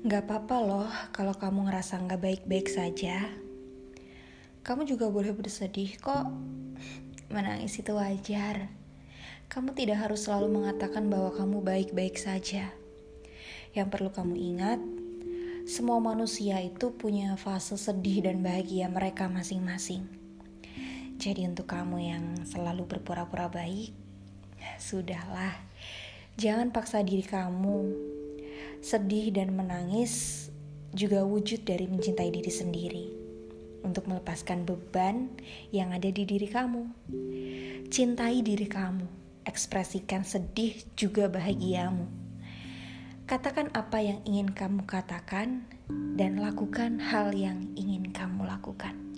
Gak apa-apa loh kalau kamu ngerasa gak baik-baik saja. Kamu juga boleh bersedih kok. Menangis itu wajar. Kamu tidak harus selalu mengatakan bahwa kamu baik-baik saja. Yang perlu kamu ingat, semua manusia itu punya fase sedih dan bahagia mereka masing-masing. Jadi untuk kamu yang selalu berpura-pura baik, sudahlah. Jangan paksa diri kamu. Sedih dan menangis juga wujud dari mencintai diri sendiri. Untuk melepaskan beban yang ada di diri kamu. Cintai diri kamu. Ekspresikan sedih juga bahagiamu. Katakan apa yang ingin kamu katakan dan lakukan hal yang ingin kamu lakukan.